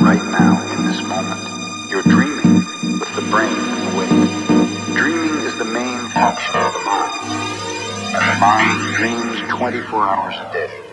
right now in this moment. You're dreaming with the brain awake. Dreaming is the main function of the mind. And the mind dreams 24 hours a day.